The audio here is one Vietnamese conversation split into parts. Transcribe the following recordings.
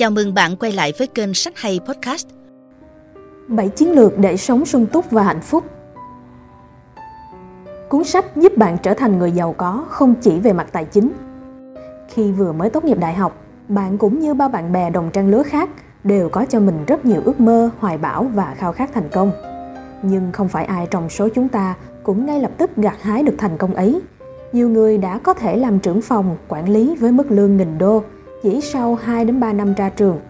Chào mừng bạn quay lại với kênh Sách Hay Podcast. 7 chiến lược để sống sung túc và hạnh phúc. Cuốn sách giúp bạn trở thành người giàu có không chỉ về mặt tài chính. Khi vừa mới tốt nghiệp đại học, bạn cũng như bao bạn bè đồng trang lứa khác đều có cho mình rất nhiều ước mơ, hoài bão và khao khát thành công. Nhưng không phải ai trong số chúng ta cũng ngay lập tức gặt hái được thành công ấy. Nhiều người đã có thể làm trưởng phòng, quản lý với mức lương nghìn đô chỉ sau 2 đến 3 năm ra trường.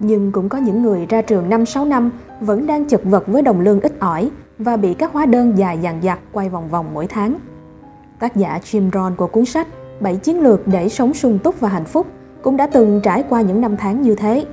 Nhưng cũng có những người ra trường 5-6 năm vẫn đang chật vật với đồng lương ít ỏi và bị các hóa đơn dài dằng dặc quay vòng vòng mỗi tháng. Tác giả Jim Rohn của cuốn sách 7 chiến lược để sống sung túc và hạnh phúc cũng đã từng trải qua những năm tháng như thế.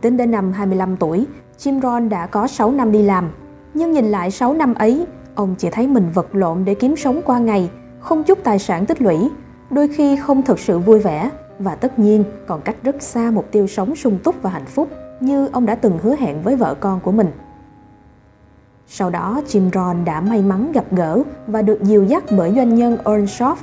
Tính đến năm 25 tuổi, Jim Rohn đã có 6 năm đi làm, nhưng nhìn lại 6 năm ấy, ông chỉ thấy mình vật lộn để kiếm sống qua ngày, không chút tài sản tích lũy, đôi khi không thực sự vui vẻ và tất nhiên còn cách rất xa mục tiêu sống sung túc và hạnh phúc như ông đã từng hứa hẹn với vợ con của mình. Sau đó, Jim Rohn đã may mắn gặp gỡ và được dìu dắt bởi doanh nhân Earnshaw,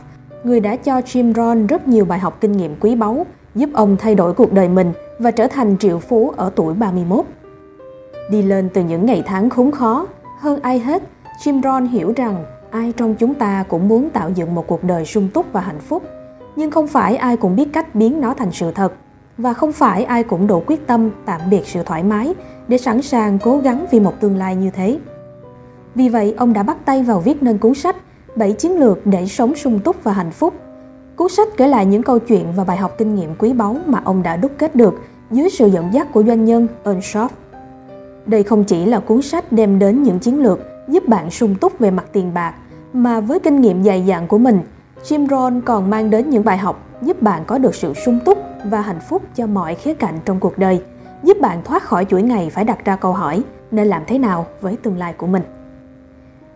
người đã cho Jim Rohn rất nhiều bài học kinh nghiệm quý báu, giúp ông thay đổi cuộc đời mình và trở thành triệu phú ở tuổi 31. Đi lên từ những ngày tháng khốn khó, hơn ai hết, Jim Rohn hiểu rằng ai trong chúng ta cũng muốn tạo dựng một cuộc đời sung túc và hạnh phúc – nhưng không phải ai cũng biết cách biến nó thành sự thật và không phải ai cũng đủ quyết tâm tạm biệt sự thoải mái để sẵn sàng cố gắng vì một tương lai như thế. Vì vậy, ông đã bắt tay vào viết nên cuốn sách 7 chiến lược để sống sung túc và hạnh phúc. Cuốn sách kể lại những câu chuyện và bài học kinh nghiệm quý báu mà ông đã đúc kết được dưới sự dẫn dắt của doanh nhân Earnshaw. Đây không chỉ là cuốn sách đem đến những chiến lược giúp bạn sung túc về mặt tiền bạc, mà với kinh nghiệm dày dặn của mình – Jim Rohn còn mang đến những bài học giúp bạn có được sự sung túc và hạnh phúc cho mọi khía cạnh trong cuộc đời, giúp bạn thoát khỏi chuỗi ngày phải đặt ra câu hỏi nên làm thế nào với tương lai của mình.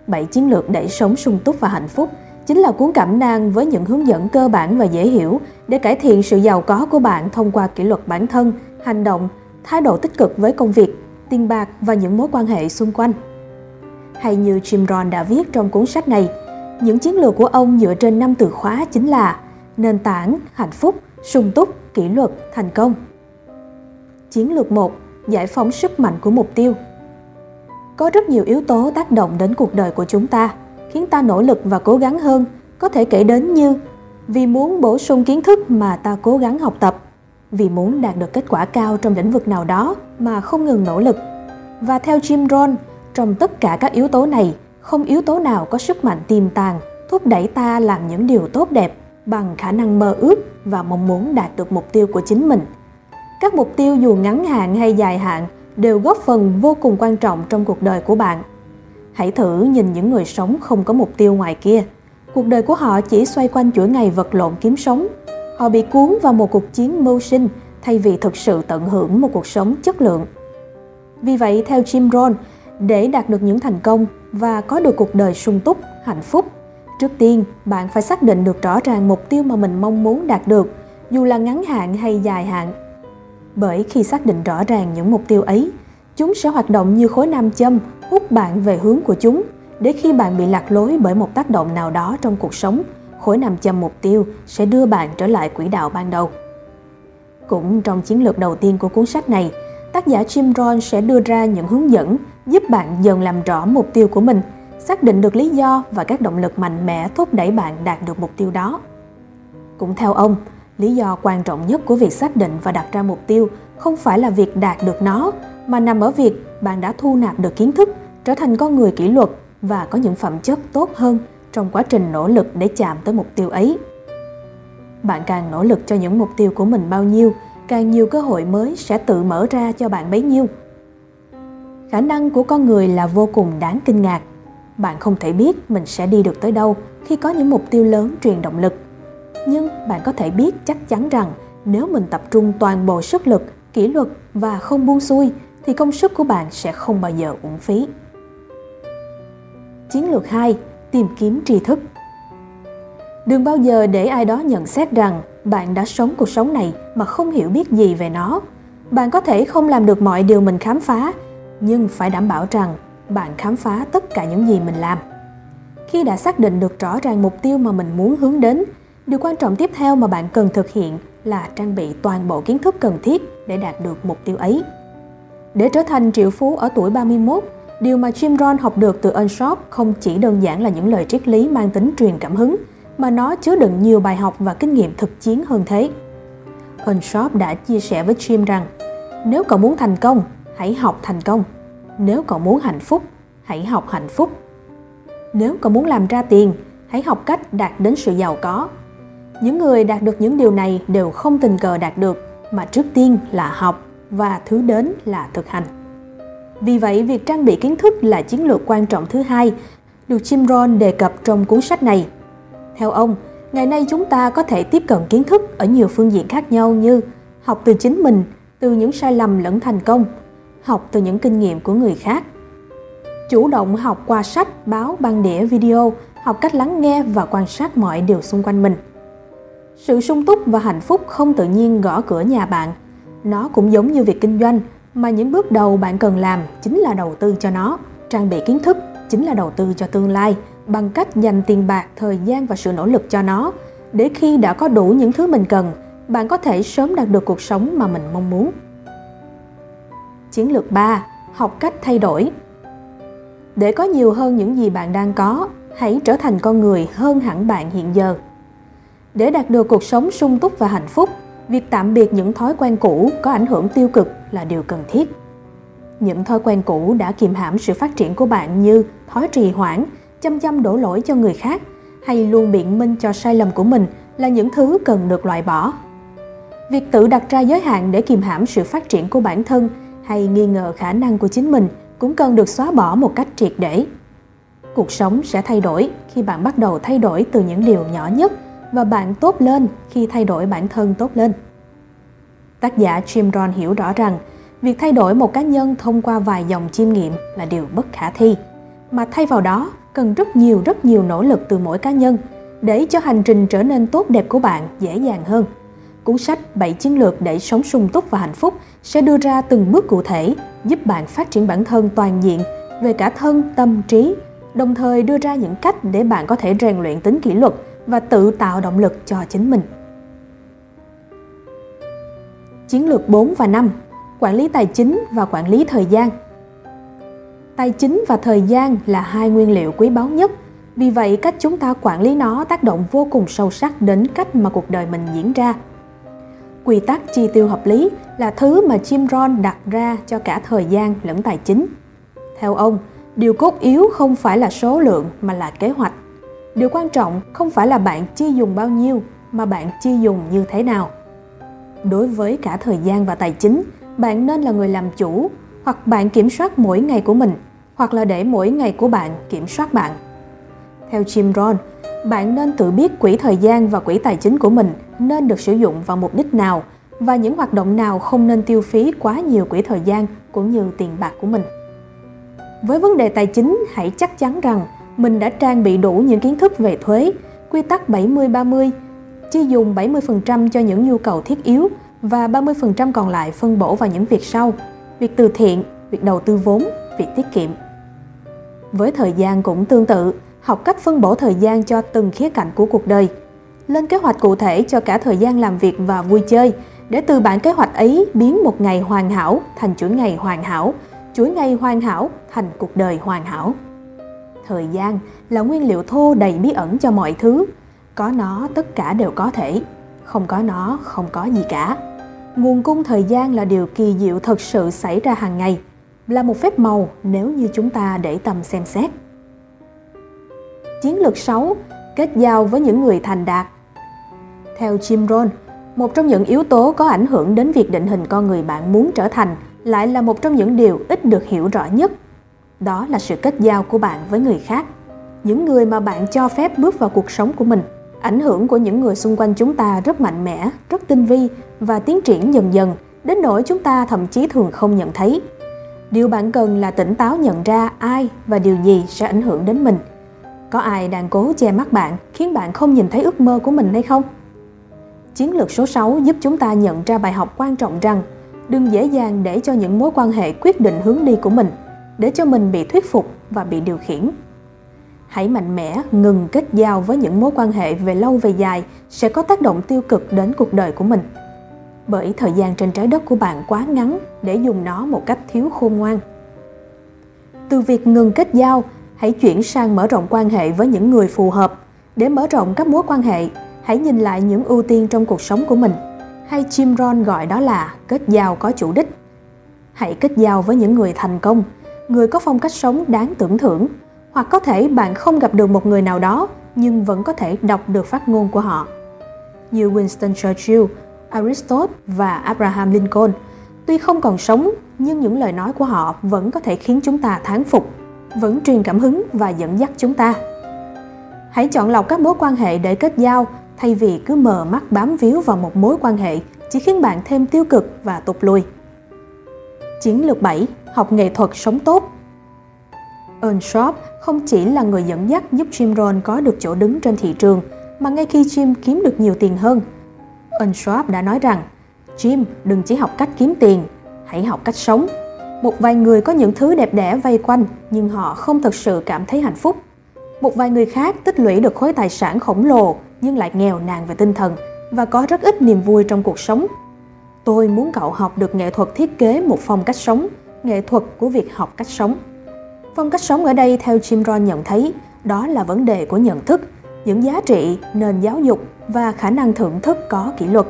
7 chiến lược để sống sung túc và hạnh phúc chính là cuốn cẩm nang với những hướng dẫn cơ bản và dễ hiểu để cải thiện sự giàu có của bạn thông qua kỷ luật bản thân, hành động, thái độ tích cực với công việc, tiền bạc và những mối quan hệ xung quanh. Hay như Jim Rohn đã viết trong cuốn sách này – những chiến lược của ông dựa trên năm từ khóa chính là nền tảng, hạnh phúc, sung túc, kỷ luật, thành công. Chiến lược 1. Giải phóng sức mạnh của mục tiêu. Có rất nhiều yếu tố tác động đến cuộc đời của chúng ta, khiến ta nỗ lực và cố gắng hơn, có thể kể đến như vì muốn bổ sung kiến thức mà ta cố gắng học tập, vì muốn đạt được kết quả cao trong lĩnh vực nào đó mà không ngừng nỗ lực. Và theo Jim Rohn, trong tất cả các yếu tố này, không yếu tố nào có sức mạnh tiềm tàng thúc đẩy ta làm những điều tốt đẹp bằng khả năng mơ ước và mong muốn đạt được mục tiêu của chính mình. Các mục tiêu dù ngắn hạn hay dài hạn đều góp phần vô cùng quan trọng trong cuộc đời của bạn. Hãy thử nhìn những người sống không có mục tiêu ngoài kia. Cuộc đời của họ chỉ xoay quanh chuỗi ngày vật lộn kiếm sống. Họ bị cuốn vào một cuộc chiến mưu sinh thay vì thực sự tận hưởng một cuộc sống chất lượng. Vì vậy, theo Jim Rohn, để đạt được những thành công và có được cuộc đời sung túc, hạnh phúc. Trước tiên, bạn phải xác định được rõ ràng mục tiêu mà mình mong muốn đạt được, dù là ngắn hạn hay dài hạn. Bởi khi xác định rõ ràng những mục tiêu ấy, chúng sẽ hoạt động như khối nam châm hút bạn về hướng của chúng để khi bạn bị lạc lối bởi một tác động nào đó trong cuộc sống, khối nam châm mục tiêu sẽ đưa bạn trở lại quỹ đạo ban đầu. Cũng trong chiến lược đầu tiên của cuốn sách này, tác giả Jim Rohn sẽ đưa ra những hướng dẫn giúp bạn dần làm rõ mục tiêu của mình, xác định được lý do và các động lực mạnh mẽ thúc đẩy bạn đạt được mục tiêu đó. Cũng theo ông, lý do quan trọng nhất của việc xác định và đặt ra mục tiêu không phải là việc đạt được nó, mà nằm ở việc bạn đã thu nạp được kiến thức, trở thành con người kỷ luật và có những phẩm chất tốt hơn trong quá trình nỗ lực để chạm tới mục tiêu ấy. Bạn càng nỗ lực cho những mục tiêu của mình bao nhiêu, càng nhiều cơ hội mới sẽ tự mở ra cho bạn bấy nhiêu. Khả năng của con người là vô cùng đáng kinh ngạc. Bạn không thể biết mình sẽ đi được tới đâu khi có những mục tiêu lớn truyền động lực. Nhưng bạn có thể biết chắc chắn rằng nếu mình tập trung toàn bộ sức lực, kỷ luật và không buông xuôi, thì công sức của bạn sẽ không bao giờ uổng phí. Chiến lược 2 tìm kiếm tri thức. Đừng bao giờ để ai đó nhận xét rằng bạn đã sống cuộc sống này mà không hiểu biết gì về nó bạn có thể không làm được mọi điều mình khám phá nhưng phải đảm bảo rằng bạn khám phá tất cả những gì mình làm khi đã xác định được rõ ràng mục tiêu mà mình muốn hướng đến điều quan trọng tiếp theo mà bạn cần thực hiện là trang bị toàn bộ kiến thức cần thiết để đạt được mục tiêu ấy. Để trở thành triệu phú ở tuổi 31, điều mà Jim Rohn học được từ Unshop không chỉ đơn giản là những lời triết lý mang tính truyền cảm hứng, mà nó chứa đựng nhiều bài học và kinh nghiệm thực chiến hơn thế. Unshop đã chia sẻ với Jim rằng, nếu cậu muốn thành công, hãy học thành công. Nếu cậu muốn hạnh phúc, hãy học hạnh phúc. Nếu cậu muốn làm ra tiền, hãy học cách đạt đến sự giàu có. Những người đạt được những điều này đều không tình cờ đạt được, mà trước tiên là học và thứ đến là thực hành. Vì vậy, việc trang bị kiến thức là chiến lược quan trọng thứ hai được Jim Rohn đề cập trong cuốn sách này. Theo ông, ngày nay chúng ta có thể tiếp cận kiến thức ở nhiều phương diện khác nhau như học từ chính mình, từ những sai lầm lẫn thành công, học từ những kinh nghiệm của người khác. Chủ động học qua sách, báo, băng đĩa, video, học cách lắng nghe và quan sát mọi điều xung quanh mình. Sự sung túc và hạnh phúc không tự nhiên gõ cửa nhà bạn. Nó cũng giống như việc kinh doanh, mà những bước đầu bạn cần làm chính là đầu tư cho nó. Trang bị kiến thức chính là đầu tư cho tương lai bằng cách dành tiền bạc, thời gian và sự nỗ lực cho nó. Để khi đã có đủ những thứ mình cần, bạn có thể sớm đạt được cuộc sống mà mình mong muốn. Chiến lược 3. Học cách thay đổi Để có nhiều hơn những gì bạn đang có, hãy trở thành con người hơn hẳn bạn hiện giờ. Để đạt được cuộc sống sung túc và hạnh phúc, việc tạm biệt những thói quen cũ có ảnh hưởng tiêu cực là điều cần thiết. Những thói quen cũ đã kiềm hãm sự phát triển của bạn như thói trì hoãn, chăm chăm đổ lỗi cho người khác hay luôn biện minh cho sai lầm của mình là những thứ cần được loại bỏ. Việc tự đặt ra giới hạn để kiềm hãm sự phát triển của bản thân hay nghi ngờ khả năng của chính mình cũng cần được xóa bỏ một cách triệt để. Cuộc sống sẽ thay đổi khi bạn bắt đầu thay đổi từ những điều nhỏ nhất và bạn tốt lên khi thay đổi bản thân tốt lên. Tác giả Jim Rohn hiểu rõ rằng việc thay đổi một cá nhân thông qua vài dòng chiêm nghiệm là điều bất khả thi, mà thay vào đó cần rất nhiều rất nhiều nỗ lực từ mỗi cá nhân để cho hành trình trở nên tốt đẹp của bạn dễ dàng hơn. Cuốn sách 7 chiến lược để sống sung túc và hạnh phúc sẽ đưa ra từng bước cụ thể giúp bạn phát triển bản thân toàn diện về cả thân, tâm, trí, đồng thời đưa ra những cách để bạn có thể rèn luyện tính kỷ luật và tự tạo động lực cho chính mình. Chiến lược 4 và 5 Quản lý tài chính và quản lý thời gian Tài chính và thời gian là hai nguyên liệu quý báu nhất vì vậy cách chúng ta quản lý nó tác động vô cùng sâu sắc đến cách mà cuộc đời mình diễn ra quy tắc chi tiêu hợp lý là thứ mà Jim Rohn đặt ra cho cả thời gian lẫn tài chính. Theo ông, điều cốt yếu không phải là số lượng mà là kế hoạch. Điều quan trọng không phải là bạn chi dùng bao nhiêu mà bạn chi dùng như thế nào. Đối với cả thời gian và tài chính, bạn nên là người làm chủ hoặc bạn kiểm soát mỗi ngày của mình hoặc là để mỗi ngày của bạn kiểm soát bạn. Theo Jim Rohn, bạn nên tự biết quỹ thời gian và quỹ tài chính của mình nên được sử dụng vào mục đích nào và những hoạt động nào không nên tiêu phí quá nhiều quỹ thời gian cũng như tiền bạc của mình. Với vấn đề tài chính, hãy chắc chắn rằng mình đã trang bị đủ những kiến thức về thuế, quy tắc 70-30, chi dùng 70% cho những nhu cầu thiết yếu và 30% còn lại phân bổ vào những việc sau, việc từ thiện, việc đầu tư vốn, việc tiết kiệm. Với thời gian cũng tương tự, học cách phân bổ thời gian cho từng khía cạnh của cuộc đời. Lên kế hoạch cụ thể cho cả thời gian làm việc và vui chơi, để từ bản kế hoạch ấy biến một ngày hoàn hảo thành chuỗi ngày hoàn hảo, chuỗi ngày hoàn hảo thành cuộc đời hoàn hảo. Thời gian là nguyên liệu thô đầy bí ẩn cho mọi thứ, có nó tất cả đều có thể, không có nó không có gì cả. Nguồn cung thời gian là điều kỳ diệu thật sự xảy ra hàng ngày, là một phép màu nếu như chúng ta để tâm xem xét. Chiến lược 6. Kết giao với những người thành đạt Theo Jim Rohn, một trong những yếu tố có ảnh hưởng đến việc định hình con người bạn muốn trở thành lại là một trong những điều ít được hiểu rõ nhất. Đó là sự kết giao của bạn với người khác. Những người mà bạn cho phép bước vào cuộc sống của mình. Ảnh hưởng của những người xung quanh chúng ta rất mạnh mẽ, rất tinh vi và tiến triển dần dần, đến nỗi chúng ta thậm chí thường không nhận thấy. Điều bạn cần là tỉnh táo nhận ra ai và điều gì sẽ ảnh hưởng đến mình – có ai đang cố che mắt bạn khiến bạn không nhìn thấy ước mơ của mình hay không? Chiến lược số 6 giúp chúng ta nhận ra bài học quan trọng rằng đừng dễ dàng để cho những mối quan hệ quyết định hướng đi của mình, để cho mình bị thuyết phục và bị điều khiển hãy mạnh mẽ, ngừng kết giao với những mối quan hệ về lâu về dài sẽ có tác động tiêu cực đến cuộc đời của mình. Bởi thời gian trên trái đất của bạn quá ngắn để dùng nó một cách thiếu khôn ngoan. Từ việc ngừng kết giao, hãy chuyển sang mở rộng quan hệ với những người phù hợp. Để mở rộng các mối quan hệ, hãy nhìn lại những ưu tiên trong cuộc sống của mình. Hay Jim Rohn gọi đó là kết giao có chủ đích. Hãy kết giao với những người thành công, người có phong cách sống đáng tưởng thưởng hoặc có thể bạn không gặp được một người nào đó nhưng vẫn có thể đọc được phát ngôn của họ. Như Winston Churchill, Aristotle và Abraham Lincoln tuy không còn sống nhưng những lời nói của họ vẫn có thể khiến chúng ta thán phục vẫn truyền cảm hứng và dẫn dắt chúng ta. Hãy chọn lọc các mối quan hệ để kết giao thay vì cứ mờ mắt bám víu vào một mối quan hệ chỉ khiến bạn thêm tiêu cực và tụt lùi. Chiến lược 7 học nghệ thuật sống tốt. Earl không chỉ là người dẫn dắt giúp Jim Rohn có được chỗ đứng trên thị trường, mà ngay khi Jim kiếm được nhiều tiền hơn. Earl đã nói rằng, Jim đừng chỉ học cách kiếm tiền, hãy học cách sống. Một vài người có những thứ đẹp đẽ vây quanh, nhưng họ không thực sự cảm thấy hạnh phúc. Một vài người khác tích lũy được khối tài sản khổng lồ nhưng lại nghèo nàn về tinh thần và có rất ít niềm vui trong cuộc sống. Tôi muốn cậu học được nghệ thuật thiết kế một phong cách sống, nghệ thuật của việc học cách sống. Phong cách sống ở đây theo Jim Rohn nhận thấy, đó là vấn đề của nhận thức, những giá trị, nền giáo dục và khả năng thưởng thức có kỷ luật.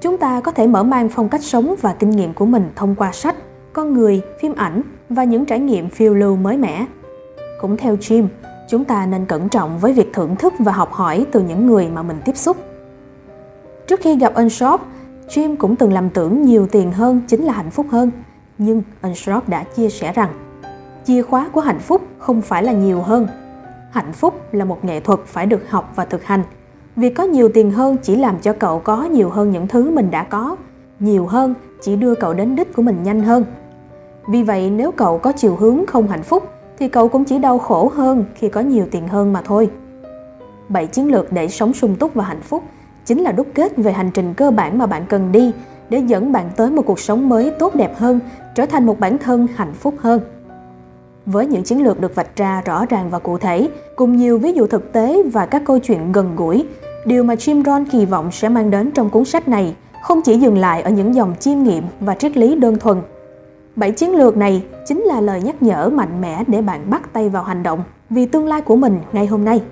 Chúng ta có thể mở mang phong cách sống và kinh nghiệm của mình thông qua sách, con người, phim ảnh và những trải nghiệm phiêu lưu mới mẻ. Cũng theo Jim, chúng ta nên cẩn trọng với việc thưởng thức và học hỏi từ những người mà mình tiếp xúc. Trước khi gặp Unshop, Jim cũng từng lầm tưởng nhiều tiền hơn chính là hạnh phúc hơn. Nhưng Unshop đã chia sẻ rằng chìa khóa của hạnh phúc không phải là nhiều hơn. Hạnh phúc là một nghệ thuật phải được học và thực hành. Việc có nhiều tiền hơn chỉ làm cho cậu có nhiều hơn những thứ mình đã có. Nhiều hơn chỉ đưa cậu đến đích của mình nhanh hơn. Vì vậy, nếu cậu có chiều hướng không hạnh phúc, thì cậu cũng chỉ đau khổ hơn khi có nhiều tiền hơn mà thôi. Bảy chiến lược để sống sung túc và hạnh phúc chính là đúc kết về hành trình cơ bản mà bạn cần đi để dẫn bạn tới một cuộc sống mới tốt đẹp hơn, trở thành một bản thân hạnh phúc hơn với những chiến lược được vạch ra rõ ràng và cụ thể, cùng nhiều ví dụ thực tế và các câu chuyện gần gũi, điều mà Jim Rohn kỳ vọng sẽ mang đến trong cuốn sách này không chỉ dừng lại ở những dòng chiêm nghiệm và triết lý đơn thuần. Bảy chiến lược này chính là lời nhắc nhở mạnh mẽ để bạn bắt tay vào hành động vì tương lai của mình ngay hôm nay.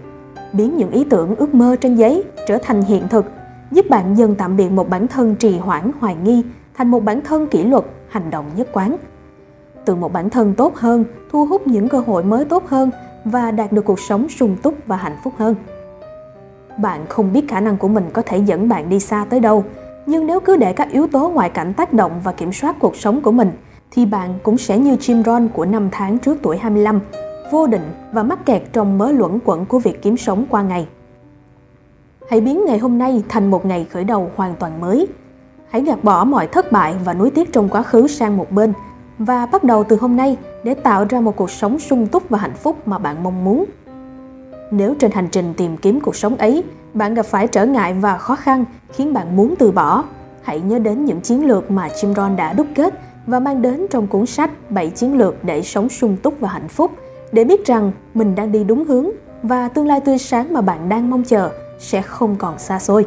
Biến những ý tưởng ước mơ trên giấy trở thành hiện thực, giúp bạn dần tạm biệt một bản thân trì hoãn hoài nghi thành một bản thân kỷ luật, hành động nhất quán từ một bản thân tốt hơn, thu hút những cơ hội mới tốt hơn và đạt được cuộc sống sung túc và hạnh phúc hơn. Bạn không biết khả năng của mình có thể dẫn bạn đi xa tới đâu, nhưng nếu cứ để các yếu tố ngoại cảnh tác động và kiểm soát cuộc sống của mình, thì bạn cũng sẽ như Jim Rohn của năm tháng trước tuổi 25, vô định và mắc kẹt trong mớ luẩn quẩn của việc kiếm sống qua ngày. Hãy biến ngày hôm nay thành một ngày khởi đầu hoàn toàn mới. Hãy gạt bỏ mọi thất bại và nuối tiếc trong quá khứ sang một bên – và bắt đầu từ hôm nay để tạo ra một cuộc sống sung túc và hạnh phúc mà bạn mong muốn. Nếu trên hành trình tìm kiếm cuộc sống ấy, bạn gặp phải trở ngại và khó khăn khiến bạn muốn từ bỏ, hãy nhớ đến những chiến lược mà Jim Rohn đã đúc kết và mang đến trong cuốn sách 7 chiến lược để sống sung túc và hạnh phúc để biết rằng mình đang đi đúng hướng và tương lai tươi sáng mà bạn đang mong chờ sẽ không còn xa xôi.